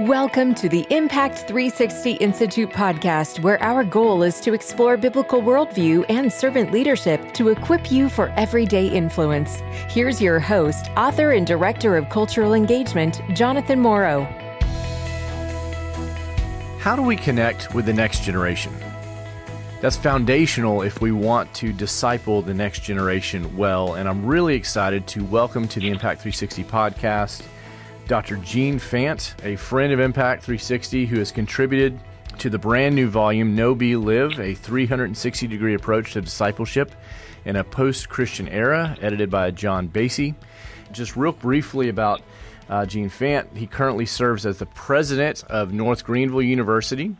Welcome to the Impact 360 Institute podcast, where our goal is to explore biblical worldview and servant leadership to equip you for everyday influence. Here's your host, author, and director of cultural engagement, Jonathan Morrow. How do we connect with the next generation? That's foundational if we want to disciple the next generation well. And I'm really excited to welcome to the Impact 360 podcast Dr. Gene Fant, a friend of Impact 360 who has contributed to the brand new volume Know Be Live, a 360 degree approach to discipleship in a post Christian era, edited by John Basie. Just real briefly about uh, Gene Fant, he currently serves as the president of North Greenville University,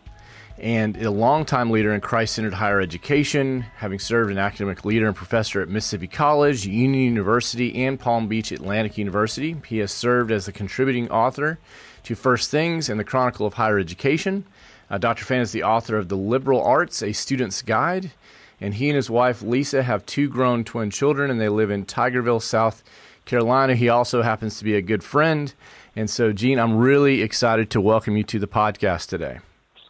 and a longtime leader in Christ centered higher education, having served as an academic leader and professor at Mississippi College, Union University, and Palm Beach Atlantic University. He has served as a contributing author to First Things and the Chronicle of Higher Education. Uh, Dr. Fant is the author of The Liberal Arts, A Student's Guide, and he and his wife Lisa have two grown twin children, and they live in Tigerville, South Carolina. He also happens to be a good friend. And so, Gene, I'm really excited to welcome you to the podcast today.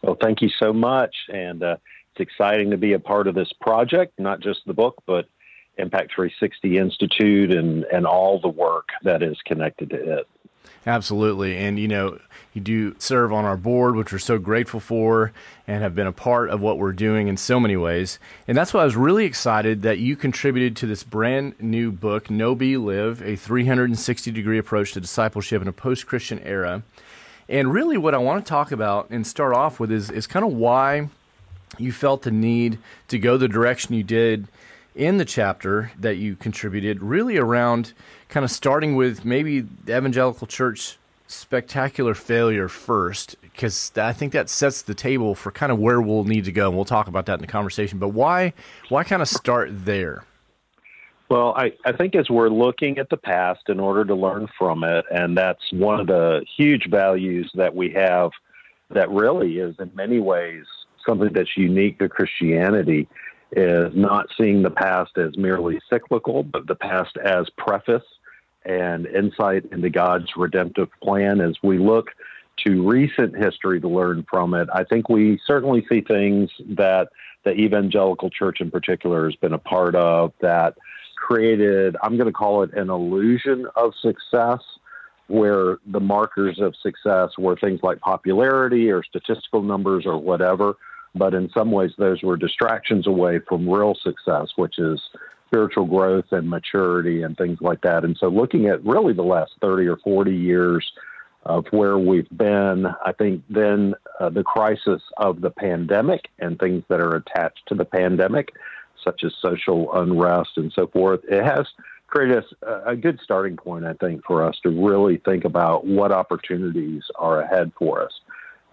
Well, thank you so much. And uh, it's exciting to be a part of this project, not just the book, but Impact 360 Institute and, and all the work that is connected to it. Absolutely. And, you know, you do serve on our board, which we're so grateful for and have been a part of what we're doing in so many ways. And that's why I was really excited that you contributed to this brand new book, Know Be Live, a 360 degree approach to discipleship in a post Christian era. And really, what I want to talk about and start off with is, is kind of why you felt the need to go the direction you did in the chapter that you contributed, really around kind of starting with maybe the evangelical church spectacular failure first, because I think that sets the table for kind of where we'll need to go. And we'll talk about that in the conversation. But why, why kind of start there? Well, I, I think as we're looking at the past in order to learn from it, and that's one of the huge values that we have that really is in many ways something that's unique to Christianity is not seeing the past as merely cyclical, but the past as preface and insight into God's redemptive plan. As we look to recent history to learn from it, I think we certainly see things that the evangelical church in particular has been a part of that created, I'm going to call it an illusion of success, where the markers of success were things like popularity or statistical numbers or whatever. But in some ways, those were distractions away from real success, which is spiritual growth and maturity and things like that. And so, looking at really the last 30 or 40 years of where we've been, I think then uh, the crisis of the pandemic and things that are attached to the pandemic such as social unrest and so forth, it has created a, a good starting point, I think, for us to really think about what opportunities are ahead for us.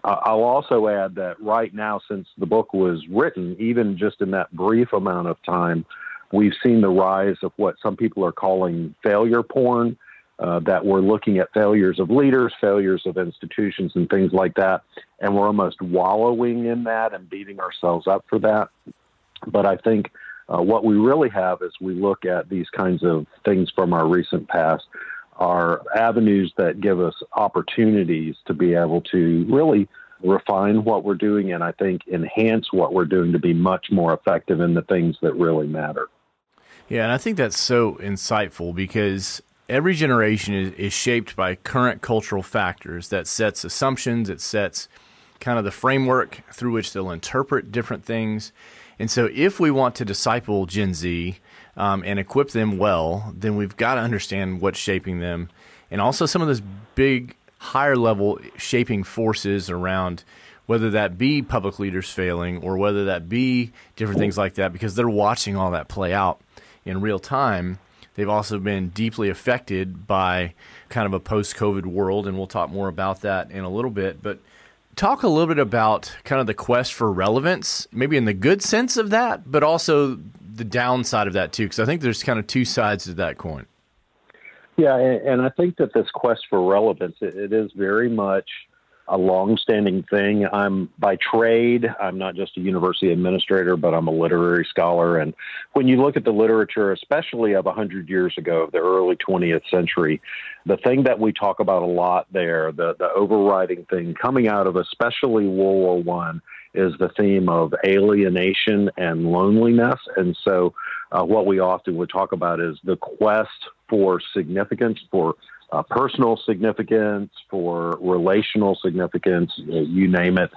I'll also add that right now, since the book was written, even just in that brief amount of time, we've seen the rise of what some people are calling failure porn. Uh, that we're looking at failures of leaders, failures of institutions, and things like that. And we're almost wallowing in that and beating ourselves up for that. But I think uh, what we really have as we look at these kinds of things from our recent past are avenues that give us opportunities to be able to really refine what we're doing and I think enhance what we're doing to be much more effective in the things that really matter. Yeah, and I think that's so insightful because every generation is, is shaped by current cultural factors that sets assumptions, it sets kind of the framework through which they'll interpret different things. And so, if we want to disciple Gen Z um, and equip them well, then we've got to understand what's shaping them, and also some of those big, higher level shaping forces around whether that be public leaders failing or whether that be different things like that, because they're watching all that play out in real time. They've also been deeply affected by kind of a post COVID world, and we'll talk more about that in a little bit. But talk a little bit about kind of the quest for relevance, maybe in the good sense of that, but also the downside of that too, because I think there's kind of two sides to that coin. Yeah, and, I think that this quest for relevance, it, it is very much a long-standing thing. I'm by trade, I'm not just a university administrator, but I'm a literary scholar. And when you look at the literature, especially of 100 years ago, the early 20th century, the thing that we talk about a lot there, the, the overriding thing coming out of especially World War One, is the theme of alienation and loneliness. And so, uh, what we often would talk about is the quest for significance, for uh, personal significance, for relational significance, you name it.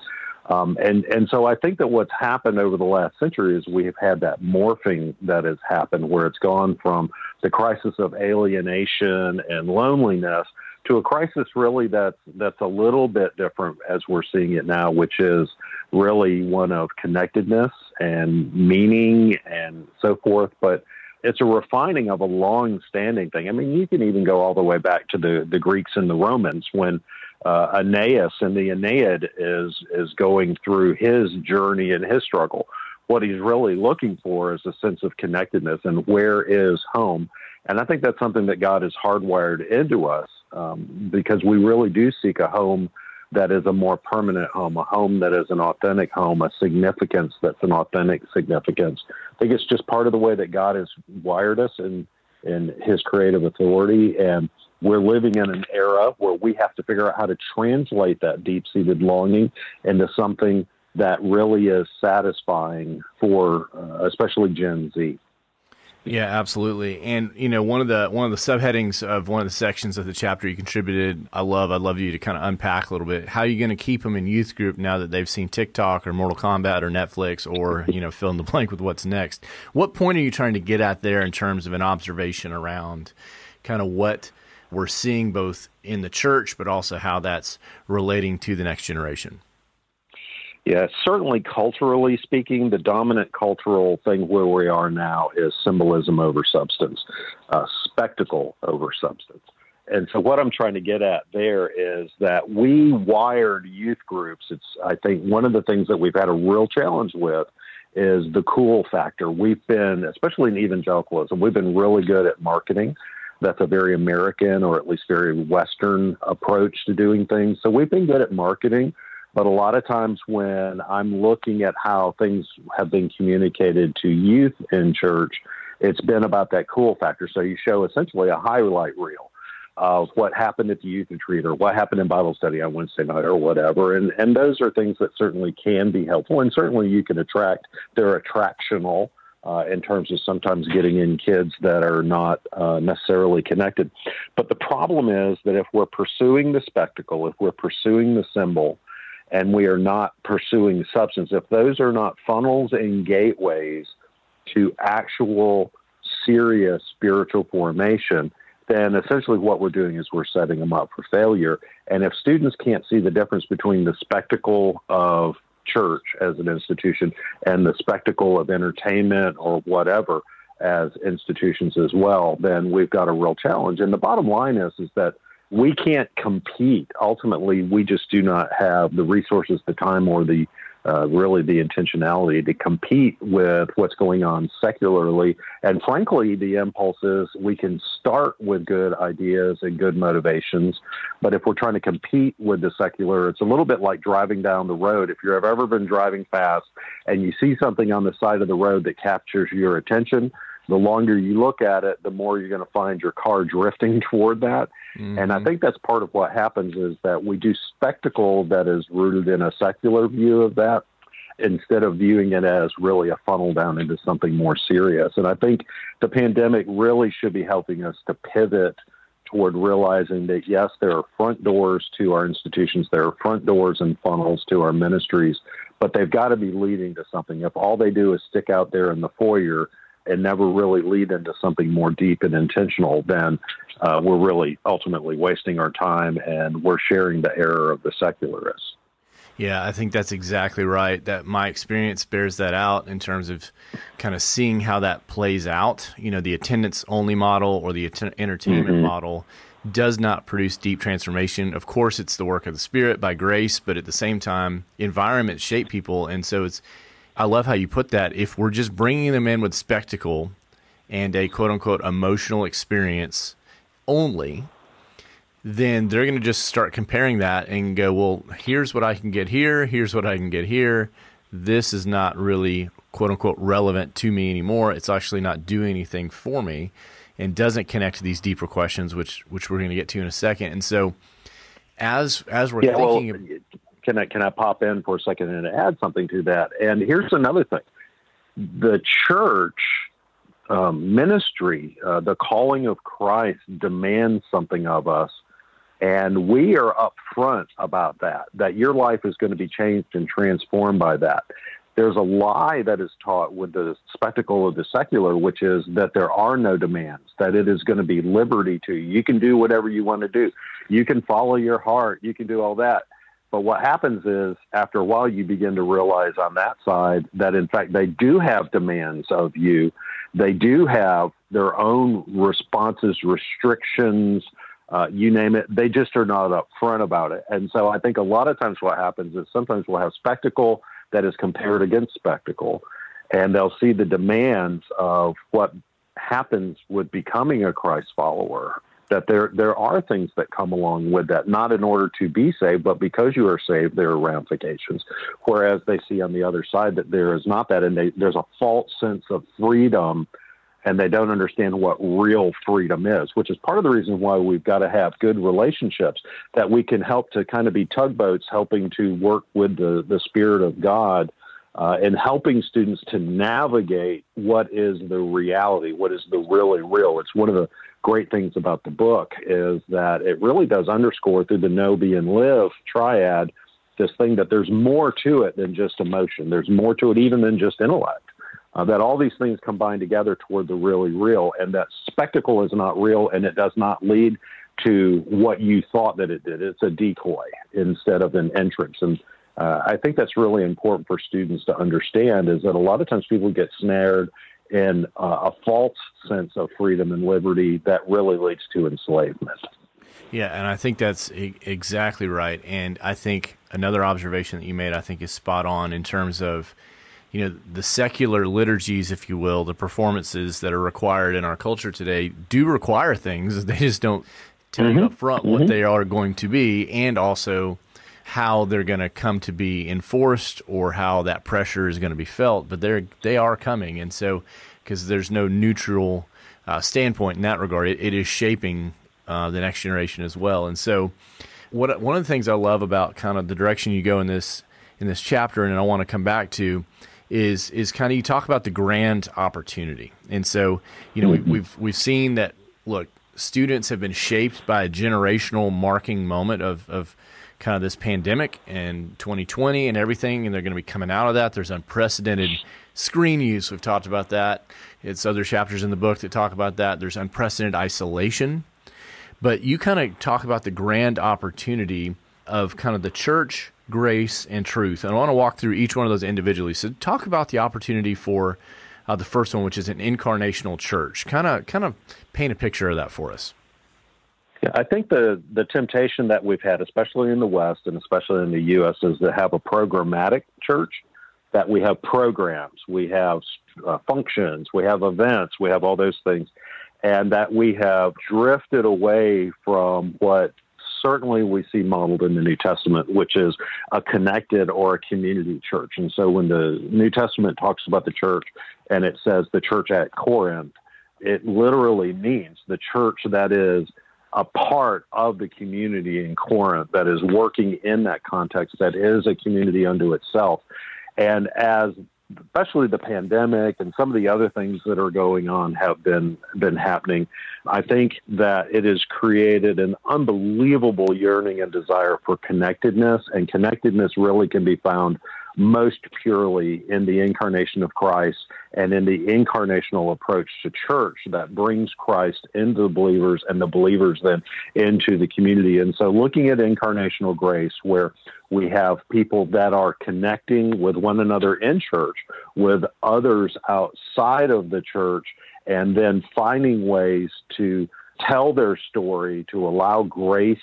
Um, and and so I think that what's happened over the last century is we have had that morphing that has happened, where it's gone from the crisis of alienation and loneliness to a crisis really that's that's a little bit different as we're seeing it now, which is really one of connectedness and meaning and so forth. But it's a refining of a long-standing thing. I mean, you can even go all the way back to the the Greeks and the Romans when uh, Aeneas in the Aeneid is is going through his journey and his struggle. What he's really looking for is a sense of connectedness and where is home. And I think that's something that God has hardwired into us um, because we really do seek a home that is a more permanent home, a home that is an authentic home, a significance that's an authentic significance. I think it's just part of the way that God has wired us in in His creative authority, and we're living in an era where we have to figure out how to translate that deep-seated longing into something that really is satisfying for, uh, especially Gen Z. Yeah, absolutely. And you know, one of the one of the subheadings of one of the sections of the chapter you contributed, I love. I'd love you to kind of unpack a little bit. How are you going to keep them in youth group now that they've seen TikTok or Mortal Kombat or Netflix or you know, fill in the blank with what's next? What point are you trying to get at there in terms of an observation around kind of what we're seeing both in the church, but also how that's relating to the next generation? Yeah, certainly culturally speaking, the dominant cultural thing where we are now is symbolism over substance, uh, spectacle over substance. And so, what I'm trying to get at there is that we wired youth groups. It's, I think, one of the things that we've had a real challenge with is the cool factor. We've been, especially in evangelicalism, we've been really good at marketing. That's a very American or at least very Western approach to doing things. So, we've been good at marketing but a lot of times when I'm looking at how things have been communicated to youth in church, it's been about that cool factor. So you show essentially a highlight reel of what happened at the youth retreat or what happened in Bible study on Wednesday night or whatever. And and those are things that certainly can be helpful and certainly you can attract they're attractional uh, in terms of sometimes getting in kids that are not uh, necessarily connected. But the problem is that if we're pursuing the spectacle, if we're pursuing the symbol, and we are not pursuing substance, if those are not funnels and gateways to actual serious spiritual formation, then essentially what we're doing is we're setting them up for failure. And if students can't see the difference between the spectacle of church as an institution and the spectacle of entertainment or whatever as institutions as well, then we've got a real challenge. And the bottom line is is that we can't compete. Ultimately, we just do not have the resources, the time, or the uh, really the intentionality to compete with what's going on secularly. And frankly, the impulse is we can start with good ideas and good motivations. But if we're trying to compete with the secular, it's a little bit like driving down the road. If you've ever been driving fast and you see something on the side of the road that captures your attention, the longer you look at it, the more you're going to find your car drifting toward that. Mm-hmm. And I mm-hmm. think that's part of what happens is that we do spectacle that is rooted in a secular view of that instead of viewing it as really a funnel down into something more serious. And I think the pandemic really should be helping us to pivot toward realizing that yes, there are front doors to our institutions, there are front doors and funnels to our ministries, but they've got to be leading to something. If all they do is stick out there in the foyer, and never really lead into something more deep and intentional, then uh, we're really ultimately wasting our time and we're sharing the error of the secularists. Yeah, I think that's exactly right. That my experience bears that out in terms of kind of seeing how that plays out. You know, the attendance only model or the entertainment mm-hmm. model does not produce deep transformation. Of course, it's the work of the Spirit by grace, but at the same time, environments shape people, and so it's I love how you put that. If we're just bringing them in with spectacle and a quote unquote emotional experience only, then they're going to just start comparing that and go, well, here's what I can get here, here's what I can get here. This is not really quote unquote relevant to me anymore. It's actually not doing anything for me and doesn't connect to these deeper questions, which which we're going to get to in a second. And so, as as we're yeah, thinking, well, can I can I pop in for a second and add something to that? And here's another thing: the church um, ministry, uh, the calling of Christ demands something of us. And we are upfront about that, that your life is going to be changed and transformed by that there's a lie that is taught with the spectacle of the secular, which is that there are no demands, that it is going to be liberty to you. You can do whatever you want to do. You can follow your heart. You can do all that. But what happens is, after a while, you begin to realize on that side that, in fact, they do have demands of you. They do have their own responses, restrictions, uh, you name it. They just are not upfront about it. And so I think a lot of times what happens is sometimes we'll have spectacle that is compared against spectacle. And they'll see the demands of what happens with becoming a Christ follower. That there there are things that come along with that, not in order to be saved, but because you are saved, there are ramifications. Whereas they see on the other side that there is not that, and they, there's a false sense of freedom and they don't understand what real freedom is, which is part of the reason why we've got to have good relationships that we can help to kind of be tugboats helping to work with the, the Spirit of God uh, and helping students to navigate what is the reality, what is the really real. It's one of the great things about the book is that it really does underscore through the know, be, and live triad this thing that there's more to it than just emotion. There's more to it even than just intellect uh, that all these things combine together toward the really real, and that spectacle is not real, and it does not lead to what you thought that it did. It's a decoy instead of an entrance, and uh, I think that's really important for students to understand. Is that a lot of times people get snared in uh, a false sense of freedom and liberty that really leads to enslavement. Yeah, and I think that's e- exactly right. And I think another observation that you made, I think, is spot on in terms of you know the secular liturgies if you will the performances that are required in our culture today do require things they just don't tell mm-hmm. you up front mm-hmm. what they are going to be and also how they're going to come to be enforced or how that pressure is going to be felt but they're they are coming. And so because there's no neutral uh, standpoint in that regard it, it is shaping uh, the next generation as well. And so what one of the things I love about kind of the direction you go in this in this chapter and I want to come back to is is kind of you talk about the grand opportunity, and so you know mm-hmm. we, we've we've seen that look students have been shaped by a generational marking moment of of kind of this pandemic and 2020 and everything, and they're going to be coming out of that. There's unprecedented screen use. We've talked about that. It's other chapters in the book that talk about that. There's unprecedented isolation. But you kind of talk about the grand opportunity of kind of the church grace, and truth. And I want to walk through each one of those individually. So, talk about the opportunity for uh, the first one, which is an incarnational church. Kind of, kind of paint a picture of that for us. I think the the temptation that we've had, especially in the West and especially in the U.S., is to have a programmatic church. That we have programs, we have uh, functions, we have events, we have all those things, and that we have drifted away from what certainly we see modeled in the New Testament, which is a connected or a community church. And so when the New Testament talks about the church and it says the church at Corinth, it literally means the church that is a part of the community in Corinth that is working in that context, that is a community unto itself. And as especially the pandemic and some of the other things that are going on have been been happening. I think that it has created an unbelievable yearning and desire for connectedness, and connectedness really can be found most purely in the incarnation of Christ and in the incarnational approach to church that brings Christ into the believers and the believers then into the community. And so, looking at incarnational grace, where we have people that are connecting with one another in church, with others outside of the church, and then finding ways to tell their story to allow grace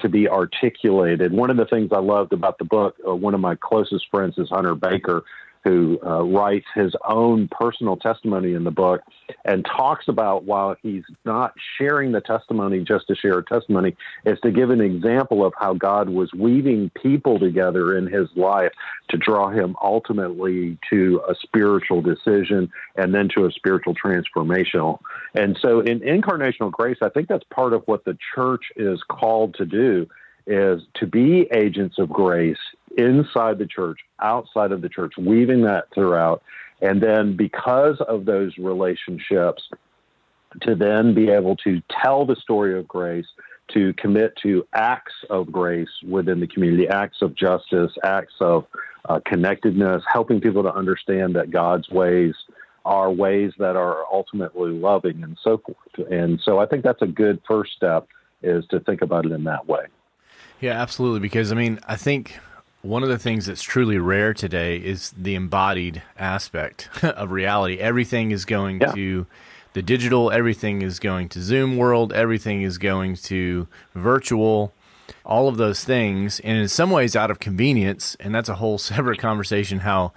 to be articulated. One of the things I loved about the book, uh, one of my closest friends is Hunter Baker, who uh, writes his own personal testimony in the book and talks about while he's not sharing the testimony just to share a testimony, is to give an example of how God was weaving people together in his life to draw him ultimately to a spiritual decision and then to a spiritual transformational. And so in incarnational grace, I think that's part of what the church is called to do is to be agents of grace inside the church, outside of the church, weaving that throughout. And then because of those relationships, to then be able to tell the story of grace, to commit to acts of grace within the community, acts of justice, acts of uh, connectedness, helping people to understand that God's ways are ways that are ultimately loving and so forth. And so I think that's a good first step is to think about it in that way. Yeah, absolutely. Because I mean, I think one of the things that's truly rare today is the embodied aspect of reality. Everything is going yeah. to the digital, everything is going to Zoom world, everything is going to virtual, all of those things. And in some ways, out of convenience, and that's a whole separate conversation how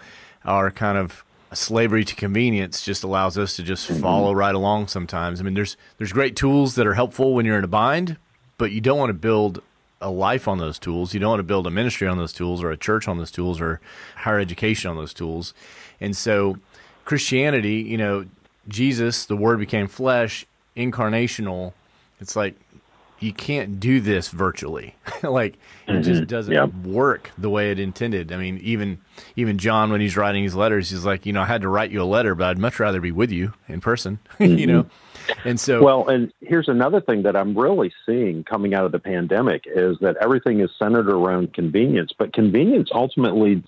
our kind of slavery to convenience just allows us to just mm-hmm. follow right along sometimes. I mean, there's there's great tools that are helpful when you're in a bind, but you don't want to build a life on those tools. You don't want to build a ministry on those tools or a church on those tools or higher education on those tools. And so Christianity, you know, Jesus, the word became flesh, incarnational. It's like you can't do this virtually. like it mm-hmm. just doesn't yep. work the way it intended. I mean, even even John when he's writing his letters, he's like, you know, I had to write you a letter, but I'd much rather be with you in person. Mm-hmm. you know. And so, well, and here's another thing that I'm really seeing coming out of the pandemic is that everything is centered around convenience, but convenience ultimately leads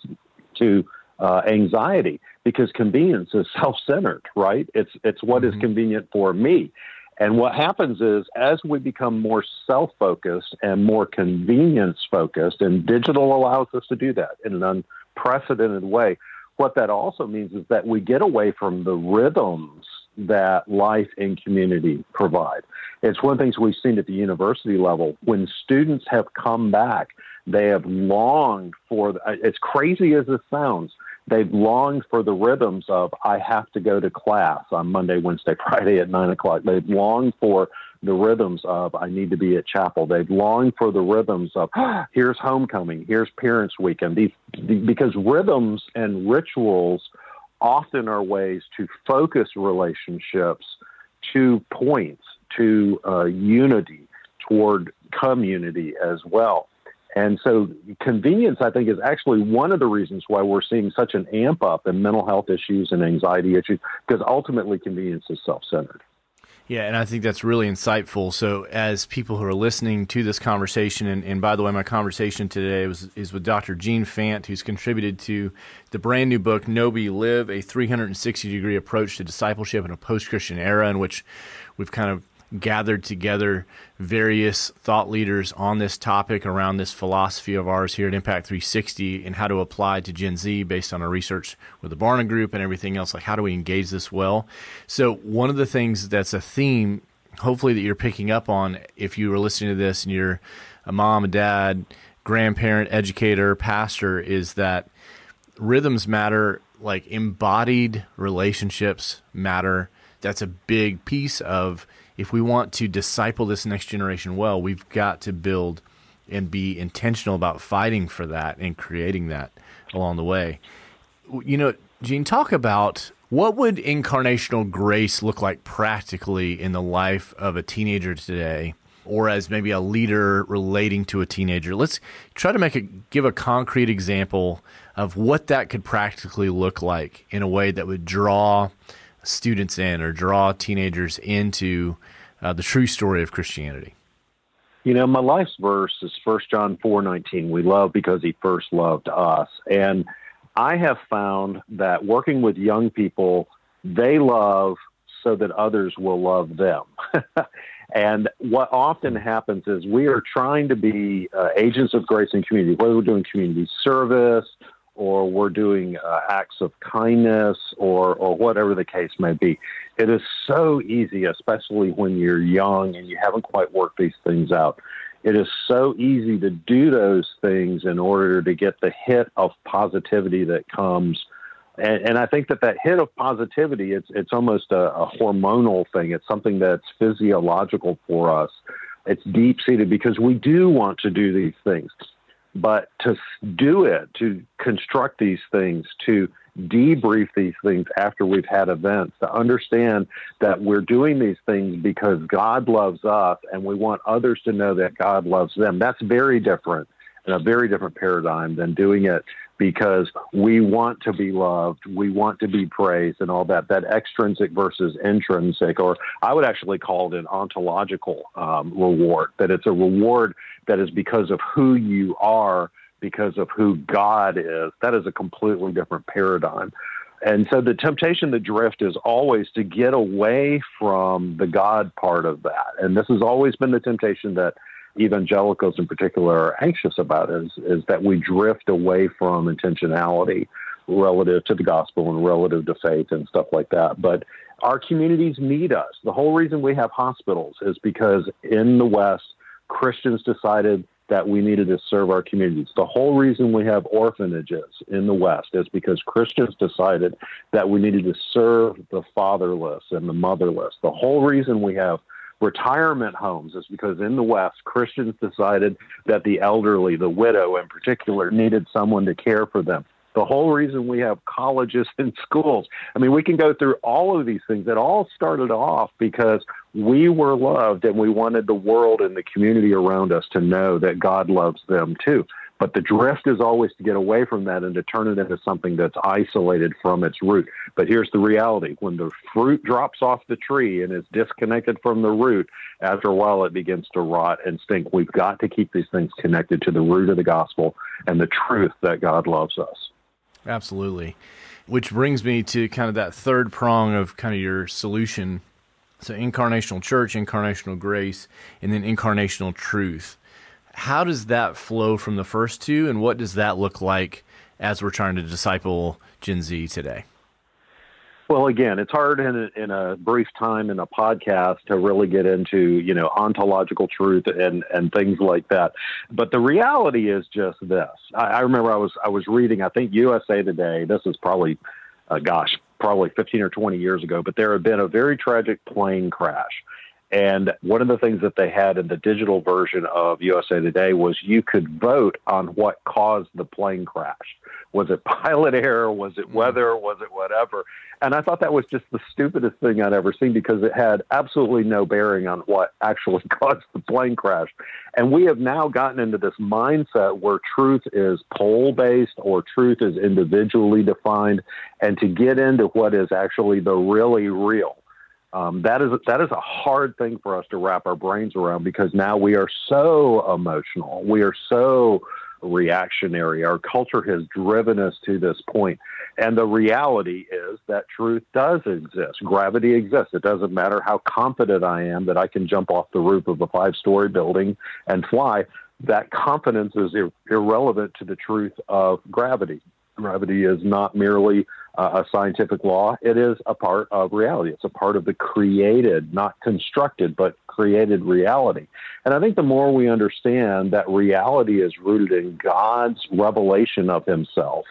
to uh, anxiety because convenience is self-centered, right? It's it's what mm-hmm. is convenient for me. And what happens is, as we become more self focused and more convenience focused, and digital allows us to do that in an unprecedented way, what that also means is that we get away from the rhythms that life and community provide. It's one of the things we've seen at the university level. When students have come back, they have longed for, as crazy as this sounds, they've longed for the rhythms of I have to go to class on Monday, Wednesday, Friday at nine o'clock. They've longed for the rhythms of I need to be at chapel. They've longed for the rhythms of here's homecoming, here's parents' weekend. These because rhythms and rituals often are ways to focus relationships to points to uh, unity toward community as well. And so convenience, I think, is actually one of the reasons why we're seeing such an amp up in mental health issues and anxiety issues, because ultimately convenience is self centered. Yeah, and I think that's really insightful. So, as people who are listening to this conversation, and, and by the way, my conversation today was is with Dr. Gene Fant, who's contributed to the brand new book "Know Be Live: A 360 Degree Approach to Discipleship in a Post Christian Era," in which we've kind of gathered together various thought leaders on this topic around this philosophy of ours here at Impact 360 and how to apply to Gen Z based on our research with the Barna Group and everything else. Like, how do we engage this well? So, one of the things that's a theme, hopefully, that you're picking up on if you were listening to this and you're a mom, a dad, grandparent, educator, pastor, is that rhythms matter, like embodied relationships matter. That's a big piece of if we want to disciple this next generation well, we've got to build and be intentional about fighting for that and creating that along the way. You know, Gene, talk about what would incarnational grace look like practically in the life of a teenager today or as maybe a leader relating to a teenager. Let's try to make a give a concrete example of what that could practically look like in a way that would draw students in or draw teenagers into uh, the true story of Christianity? You know, my life's verse is First John four nineteen. We love because He first loved us, and I have found that working with young people, they love so that others will love them. and what often happens is we are trying to be uh, agents of grace and community, whether we're doing community service or we're doing uh, acts of kindness or, or whatever the case may be. It is so easy, especially when you're young and you haven't quite worked these things out. It is so easy to do those things in order to get the hit of positivity that comes And, and I think that that hit of positivity, it's, it's almost a, a hormonal thing. It's something that's physiological for us. It's deep seated because we do want to do these things. But to do it, to construct these things, to debrief these things after we've had events, to understand that we're doing these things because God loves us and we want others to know that God loves them. That's very different and a very different paradigm than doing it because we want to be loved, we want to be praised, and all that. That extrinsic versus intrinsic, or I would actually call it an ontological um, reward, that it's a reward that is because of who you are, because of who God is. That is a completely different paradigm. And so the temptation the drift is always to get away from the God part of that. And this has always been the temptation that evangelicals in particular are anxious about is, is that we drift away from intentionality relative to the gospel and relative to faith and stuff like that. But our communities need us. The whole reason we have hospitals is because in the West, Christians decided that we needed to serve our communities. The whole reason we have orphanages in the West is because Christians decided that we needed to serve the fatherless and the motherless. The whole reason we have retirement homes is because in the West, Christians decided that the elderly, the widow in particular, needed someone to care for them. The whole reason we have colleges and schools. I mean, we can go through all of these things. It all started off because we were loved and we wanted the world and the community around us to know that God loves them too. But the drift is always to get away from that and to turn it into something that's isolated from its root. But here's the reality when the fruit drops off the tree and is disconnected from the root, after a while it begins to rot and stink. We've got to keep these things connected to the root of the gospel and the truth that God loves us. Absolutely. Which brings me to kind of that third prong of kind of your solution. So, incarnational church, incarnational grace, and then incarnational truth how does that flow from the first two, and what does that look like as we're trying to disciple Gen Z today? Well, again, it's hard in a, in a brief time in a podcast to really get into you know ontological truth and and things like that. But the reality is just this. I, I remember I was I was reading I think USA Today. This is probably, uh, gosh, probably 15 or 20 years ago. But there had been a very tragic plane crash and one of the things that they had in the digital version of USA Today was you could vote on what caused the plane crash. Was it pilot error? Was it mm. weather? Was it whatever? And I thought that was just the stupidest thing I'd ever seen because it had absolutely no bearing on what actually caused the plane crash. And we have now gotten into this mindset where truth is poll based or truth is individually defined. And to get into what is actually the really real um, that is that is a hard thing for us to wrap our brains around because now we are so emotional, we are so reactionary. Our culture has driven us to this point, and the reality is that truth does exist. Gravity exists. It doesn't matter how confident I am that I can jump off the roof of a five-story building and fly. That confidence is ir- irrelevant to the truth of gravity. Gravity is not merely Uh, a scientific law. It is a part of reality. It's a part of the created, not constructed, but created reality. And I think the more we understand that reality is rooted in God's revelation of Himself,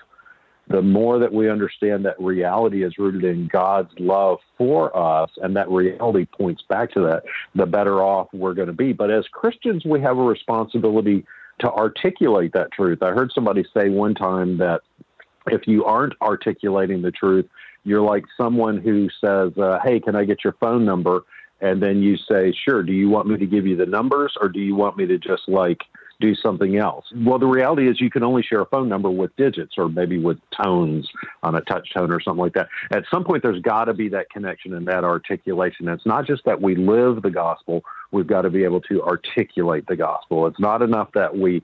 the more that we understand that reality is rooted in God's love for us and that reality points back to that, the better off we're going to be. But as Christians, we have a responsibility to articulate that truth. I heard somebody say one time that if you aren't articulating the truth, you're like someone who says, uh, Hey, can I get your phone number? And then you say, Sure. Do you want me to give you the numbers or do you want me to just like do something else? Well, the reality is you can only share a phone number with digits or maybe with tones on a touch tone or something like that. At some point, there's got to be that connection and that articulation. It's not just that we live the gospel, we've got to be able to articulate the gospel. It's not enough that we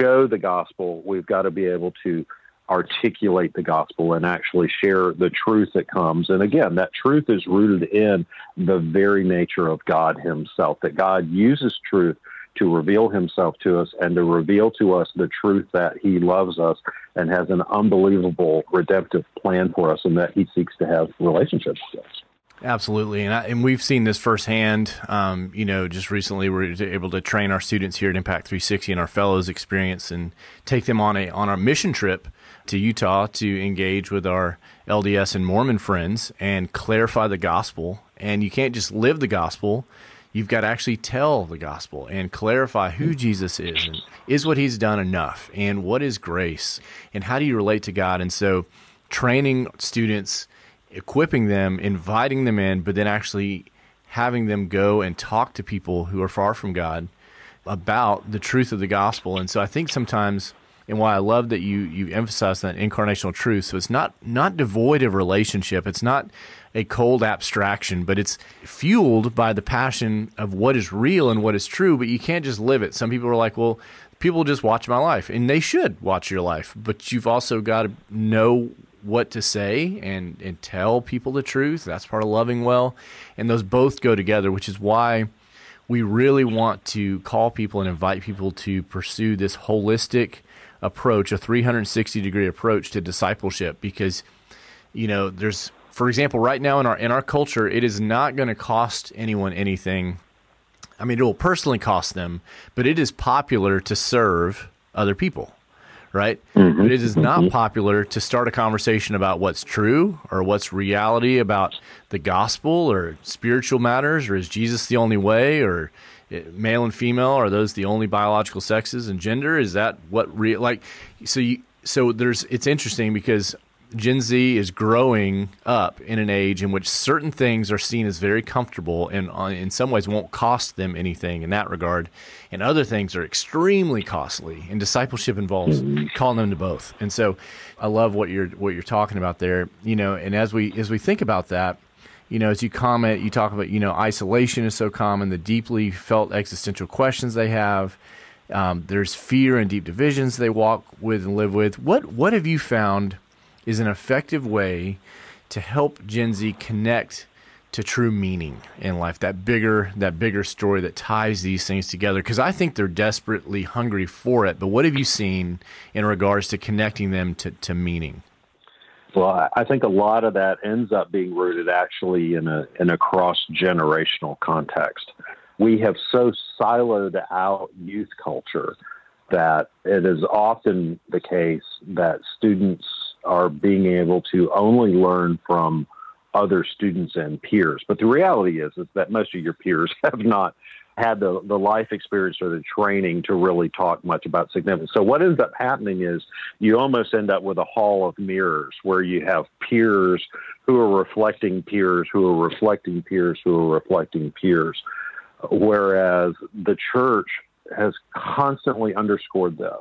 show the gospel, we've got to be able to articulate the gospel and actually share the truth that comes. And again, that truth is rooted in the very nature of God Himself, that God uses truth to reveal Himself to us and to reveal to us the truth that He loves us and has an unbelievable redemptive plan for us and that He seeks to have relationships with us. Absolutely, and I, and we've seen this firsthand. Um, you know, just recently we are able to train our students here at Impact 360 and our fellows experience and take them on a on our mission trip to Utah to engage with our LDS and Mormon friends and clarify the gospel. And you can't just live the gospel, you've got to actually tell the gospel and clarify who hmm. Jesus is and is what he's done enough and what is grace and how do you relate to God. And so, training students, equipping them, inviting them in, but then actually having them go and talk to people who are far from God about the truth of the gospel. And so I think sometimes and why I love that you you emphasize that incarnational truth. So it's not not devoid of relationship. It's not a cold abstraction, but it's fueled by the passion of what is real and what is true. But you can't just live it. Some people are like, well, people just watch my life, and they should watch your life. But you've also got to know what to say and and tell people the truth. That's part of loving well, and those both go together, which is why we really want to call people and invite people to pursue this holistic approach, a 360 degree approach to discipleship because you know, there's for example, right now in our in our culture, it is not going to cost anyone anything. I mean, it will personally cost them, but it is popular to serve other people, right? Mm-hmm. But it is not mm-hmm. popular to start a conversation about what's true or what's reality about the gospel or spiritual matters or is Jesus the only way or male and female are those the only biological sexes and gender is that what real like so you so there's it's interesting because Gen Z is growing up in an age in which certain things are seen as very comfortable and uh, in some ways won't cost them anything in that regard, and other things are extremely costly. And discipleship involves mm-hmm. calling them to both. And so, I love what you're what you're talking about there. You know, and as we as we think about that, you know, as you comment, you talk about, you know, isolation is so common, the deeply felt existential questions they have. Um, there's fear and deep divisions they walk with and live with. What what have you found is an effective way to help Gen Z connect to true meaning in life? That bigger that bigger story that ties these things together. Because I think they're desperately hungry for it. But what have you seen in regards to connecting them to, to meaning? Well, I think a lot of that ends up being rooted actually in a in a cross generational context. We have so siloed out youth culture that it is often the case that students are being able to only learn from other students and peers. But the reality is is that most of your peers have not had the, the life experience or the training to really talk much about significance. So what ends up happening is you almost end up with a hall of mirrors where you have peers who are reflecting peers who are reflecting peers who are reflecting peers. Whereas the church has constantly underscored this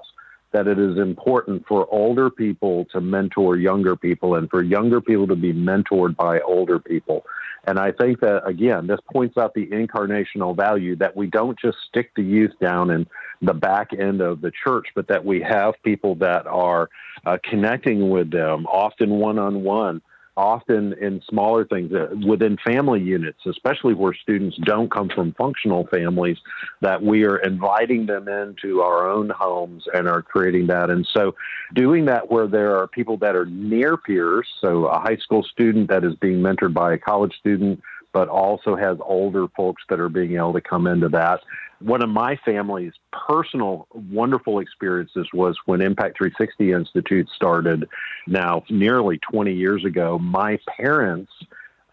that it is important for older people to mentor younger people and for younger people to be mentored by older people. And I think that, again, this points out the incarnational value that we don't just stick the youth down in the back end of the church, but that we have people that are uh, connecting with them, often one on one, often in smaller things uh, within family units, especially where students don't come from functional families, that we are inviting them into our own homes and are creating that. And so, doing that where there are people that are near peers, so a high school student that is being mentored by a college student, but also has older folks that are being able to come into that one of my family's personal wonderful experiences was when Impact 360 Institute started now nearly 20 years ago. My parents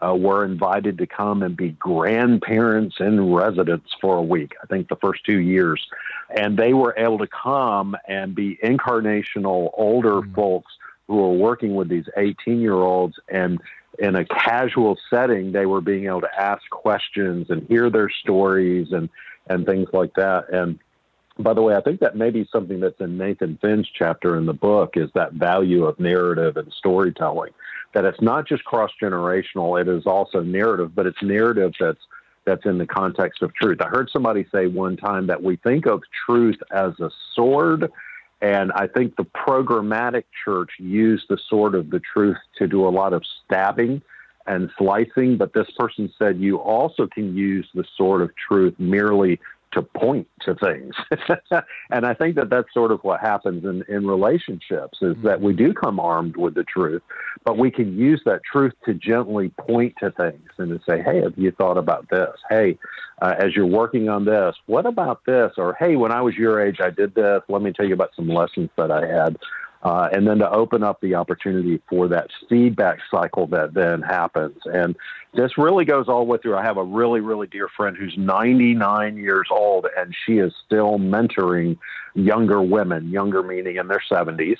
uh, were invited to come and be grandparents in residence for a week, I think the first two years. And they were able to come and be incarnational older mm-hmm. folks who were working with these 18 year olds and in a casual setting, they were being able to ask questions and hear their stories and and things like that. And by the way, I think that may be something that's in Nathan Finn's chapter in the book is that value of narrative and storytelling. That it's not just cross generational; it is also narrative, but it's narrative that's that's in the context of truth. I heard somebody say one time that we think of truth as a sword, and I think the programmatic church used the sword of the truth to do a lot of stabbing and slicing, but this person said you also can use the sword of truth merely to point to things. and I think that that's sort of what happens in, in relationships is that we do come armed with the truth, but we can use that truth to gently point to things and to say, hey, have you thought about this? Hey, uh, as you're working on this, what about this? Or, hey, when I was your age, I did this. Let me tell you about some lessons that I had. Uh, and then to open up the opportunity for that feedback cycle that then happens. And this really goes all the way through. I have a really, really dear friend who's 99 years old, and she is still mentoring younger women, younger meaning in their 70s.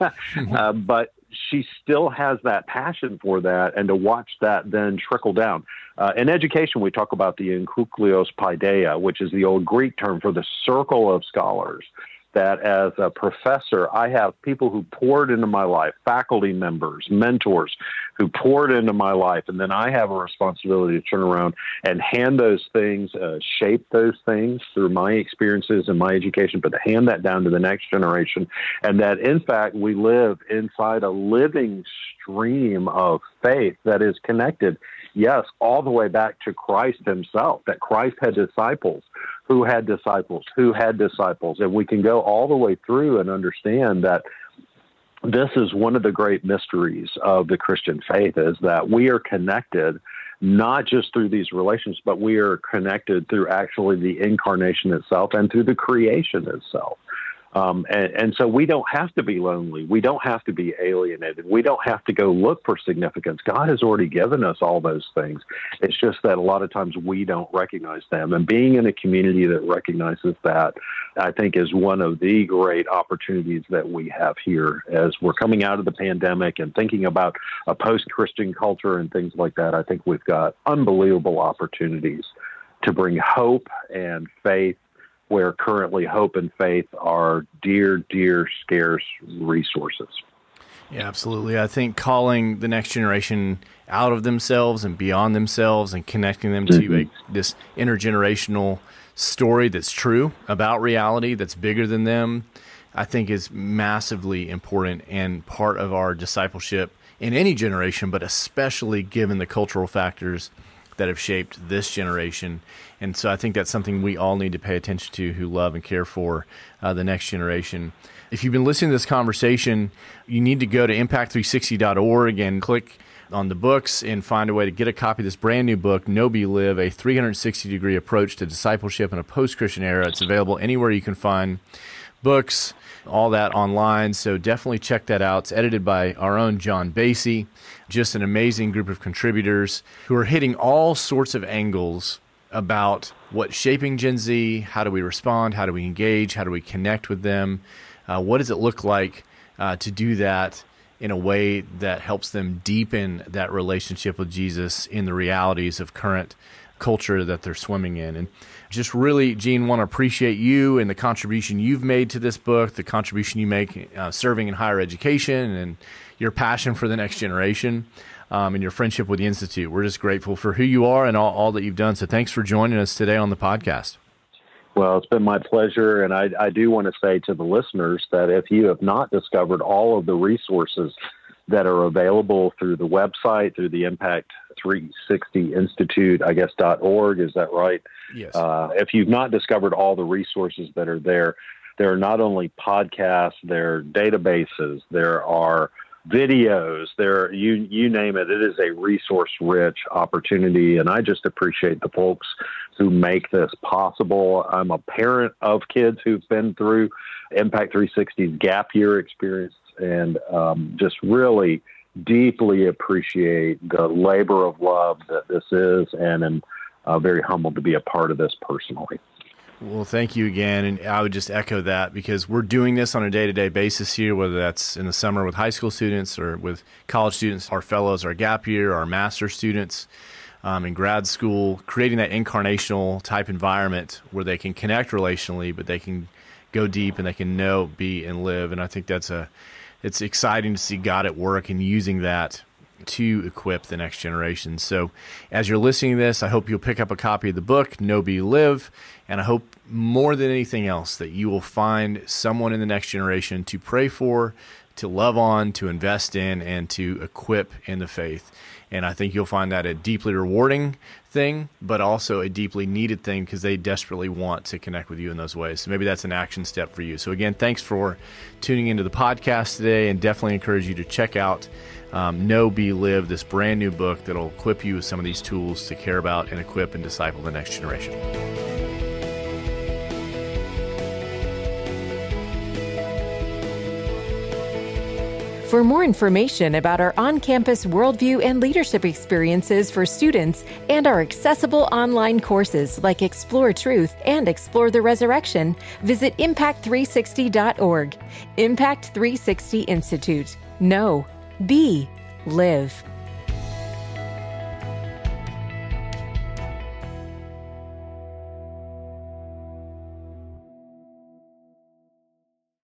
uh, but she still has that passion for that, and to watch that then trickle down. Uh, in education, we talk about the enkyklios paideia, which is the old Greek term for the circle of scholars that as a professor, I have people who poured into my life, faculty members, mentors who poured into my life, and then I have a responsibility to turn around and hand those things, uh, shape those things through my experiences and my education, but to hand that down to the next generation. And that, in fact, we live inside a living stream of faith that is connected yes, all the way back to Christ himself, that Christ had disciples who had disciples, who had disciples. And we can go all the way through and understand that this is one of the great mysteries of the Christian faith is that we are connected not just through these relations, but we are connected through actually the incarnation itself and through the creation itself. Um, and, and, so we don't have to be lonely. We don't have to be alienated. We don't have to go look for significance. God has already given us all those things. It's just that a lot of times we don't recognize them. And being in a community that recognizes that, I think, is one of the great opportunities that we have here as we're coming out of the pandemic and thinking about a post Christian culture and things like that. I think we've got unbelievable opportunities to bring hope and faith where currently hope and faith are dear, dear, scarce resources. Yeah, absolutely. I think calling the next generation out of themselves and beyond themselves and connecting them mm-hmm. to a, this intergenerational story that's true about reality that's bigger than them, I think is massively important and part of our discipleship in any generation, but especially given the cultural factors that have shaped this generation. And so I think that's something we all need to pay attention to who love and care for uh, the next generation. If you've been listening to this conversation, you need to go to impact360.org and click on the books and find a way to get a copy of this brand new book, Know Be Live, a 360 degree approach to discipleship in a post Christian era. It's available anywhere you can find books, all that online. So definitely check that out. It's edited by our own John Basie. Just an amazing group of contributors who are hitting all sorts of angles about what's shaping Gen Z. How do we respond? How do we engage? How do we connect with them? Uh, what does it look like uh, to do that in a way that helps them deepen that relationship with Jesus in the realities of current culture that they're swimming in? And just really, Gene, want to appreciate you and the contribution you've made to this book, the contribution you make uh, serving in higher education, and your passion for the next generation. Um, and your friendship with the Institute. We're just grateful for who you are and all, all that you've done. So thanks for joining us today on the podcast. Well, it's been my pleasure. And I, I do want to say to the listeners that if you have not discovered all of the resources that are available through the website, through the Impact 360 Institute, I guess, dot .org. Is that right? Yes. Uh, if you've not discovered all the resources that are there, there are not only podcasts, there are databases, there are videos, there you you name it. It is a resource rich opportunity, and I just appreciate the folks who make this possible. I'm a parent of kids who've been through Impact 360's gap year experience, and um, just really deeply appreciate the labor of love that this is, and am uh, very humbled to be a part of this personally. Well, thank you again. And I would just echo that because we're doing this on a day to day basis here, whether that's in the summer with high school students or with college students, our fellows, our gap year, our master students um, in grad school, creating that incarnational type environment where they can connect relationally, but they can go deep and they can know, be, and live. And I think that's a it's exciting to see God at work and using that to equip the next generation. So, as you're listening to this, I hope you'll pick up a copy of the book, Know Be Live, and I hope more than anything else that you will find someone in the next generation to pray for, to love on, to invest in, and to equip in the faith. And I think you'll find that a deeply rewarding thing, but also a deeply needed thing because they desperately want to connect with you in those ways. So maybe that's an action step for you. So, again, thanks for tuning into the podcast today and definitely encourage you to check out um, Know Be Live, this brand new book that'll equip you with some of these tools to care about and equip and disciple the next generation. For more information about our on campus worldview and leadership experiences for students and our accessible online courses like Explore Truth and Explore the Resurrection, visit impact360.org. Impact 360 Institute. Know, be, live.